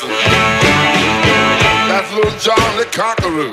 Johnson. That's little John the Conqueror.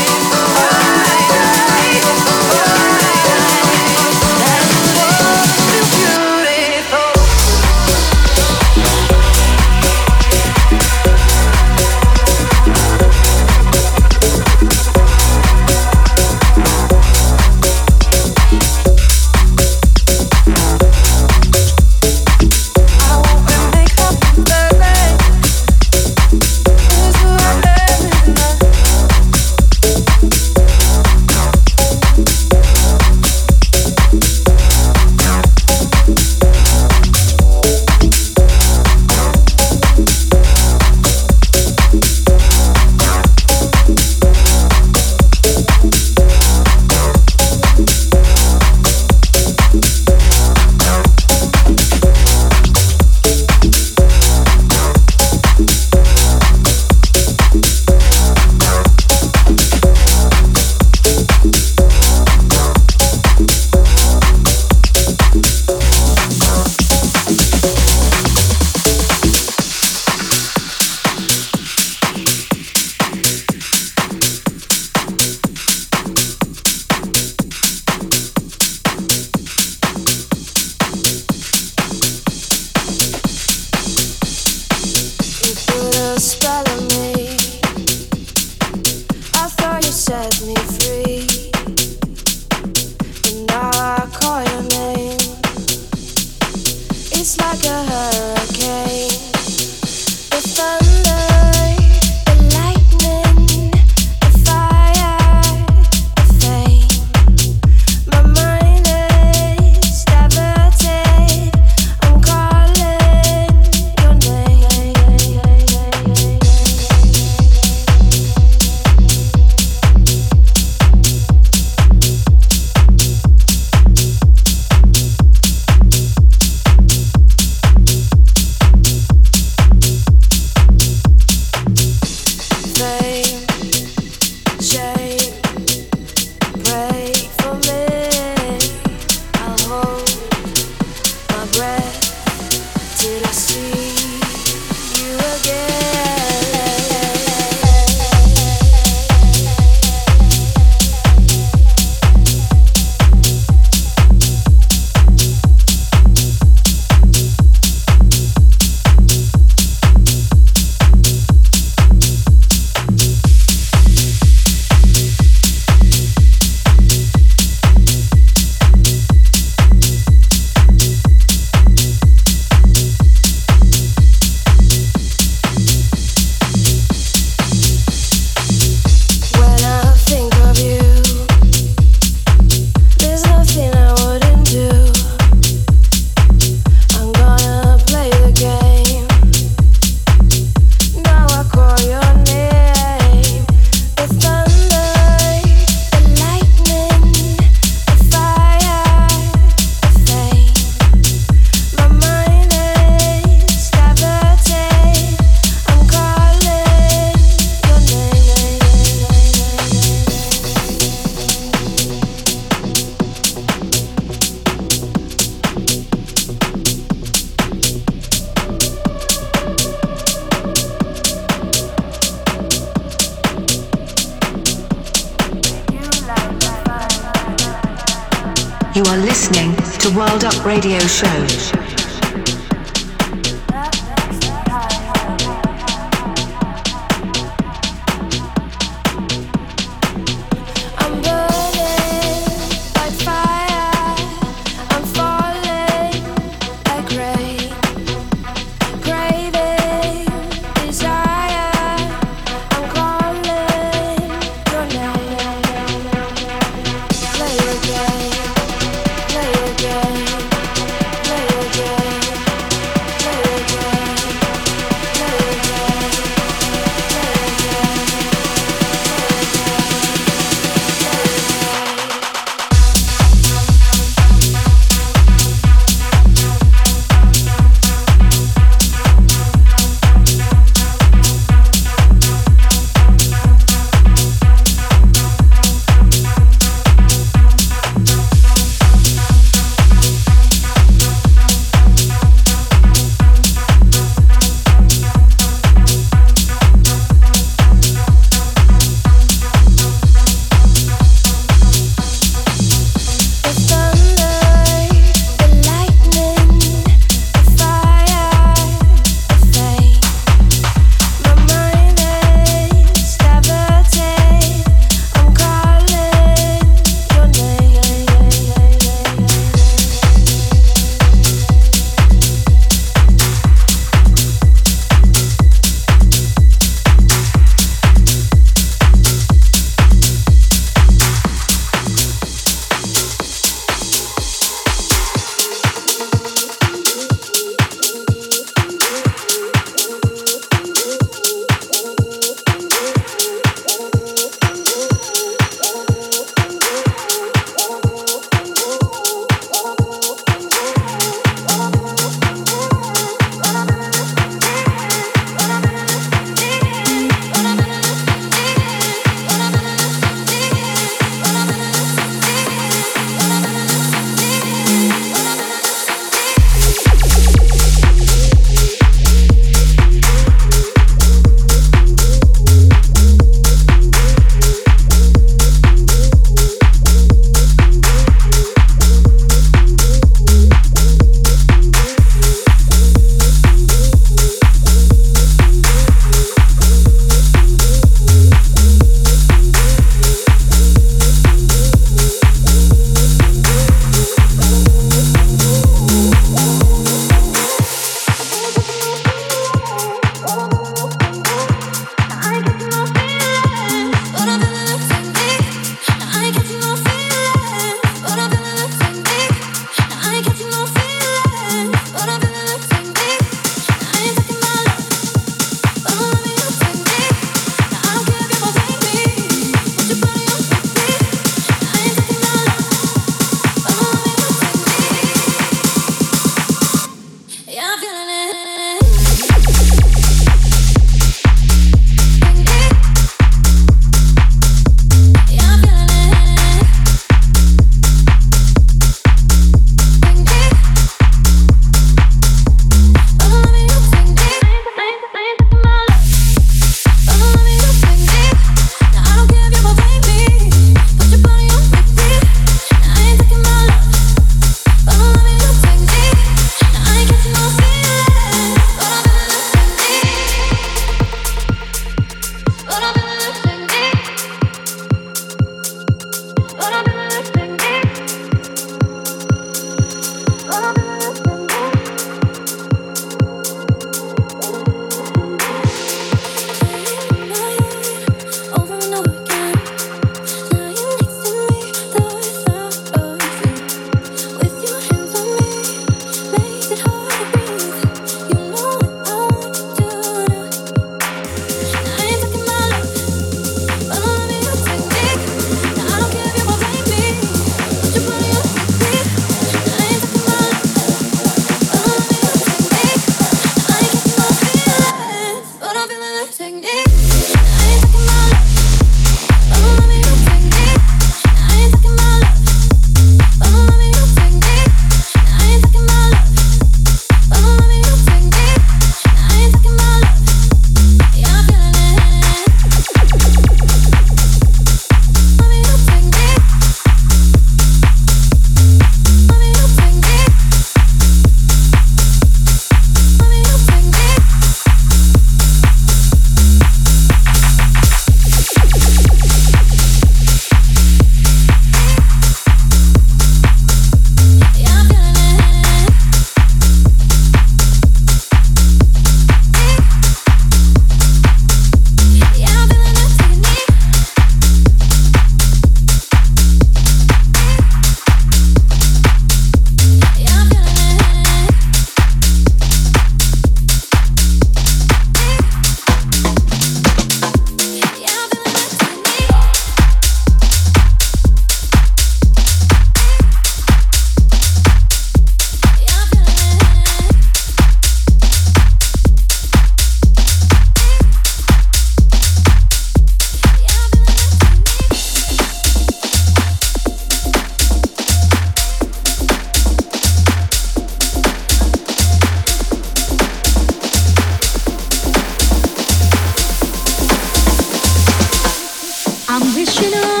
Krishna.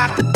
rock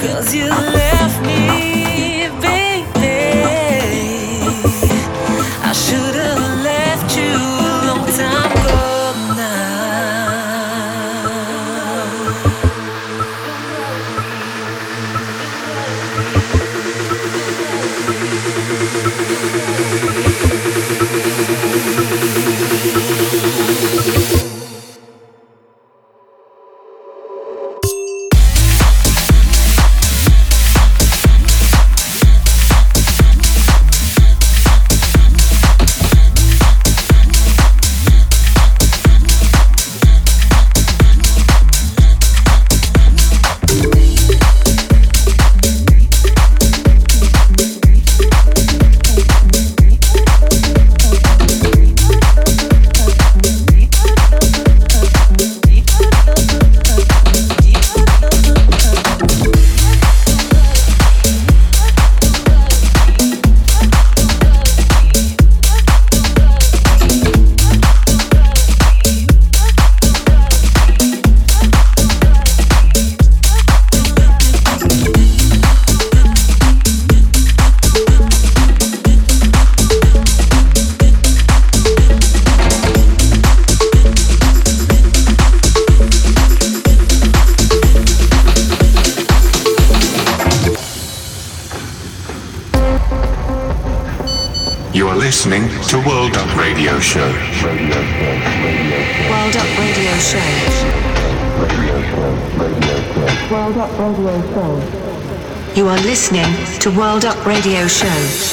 Cause you live Radio Show.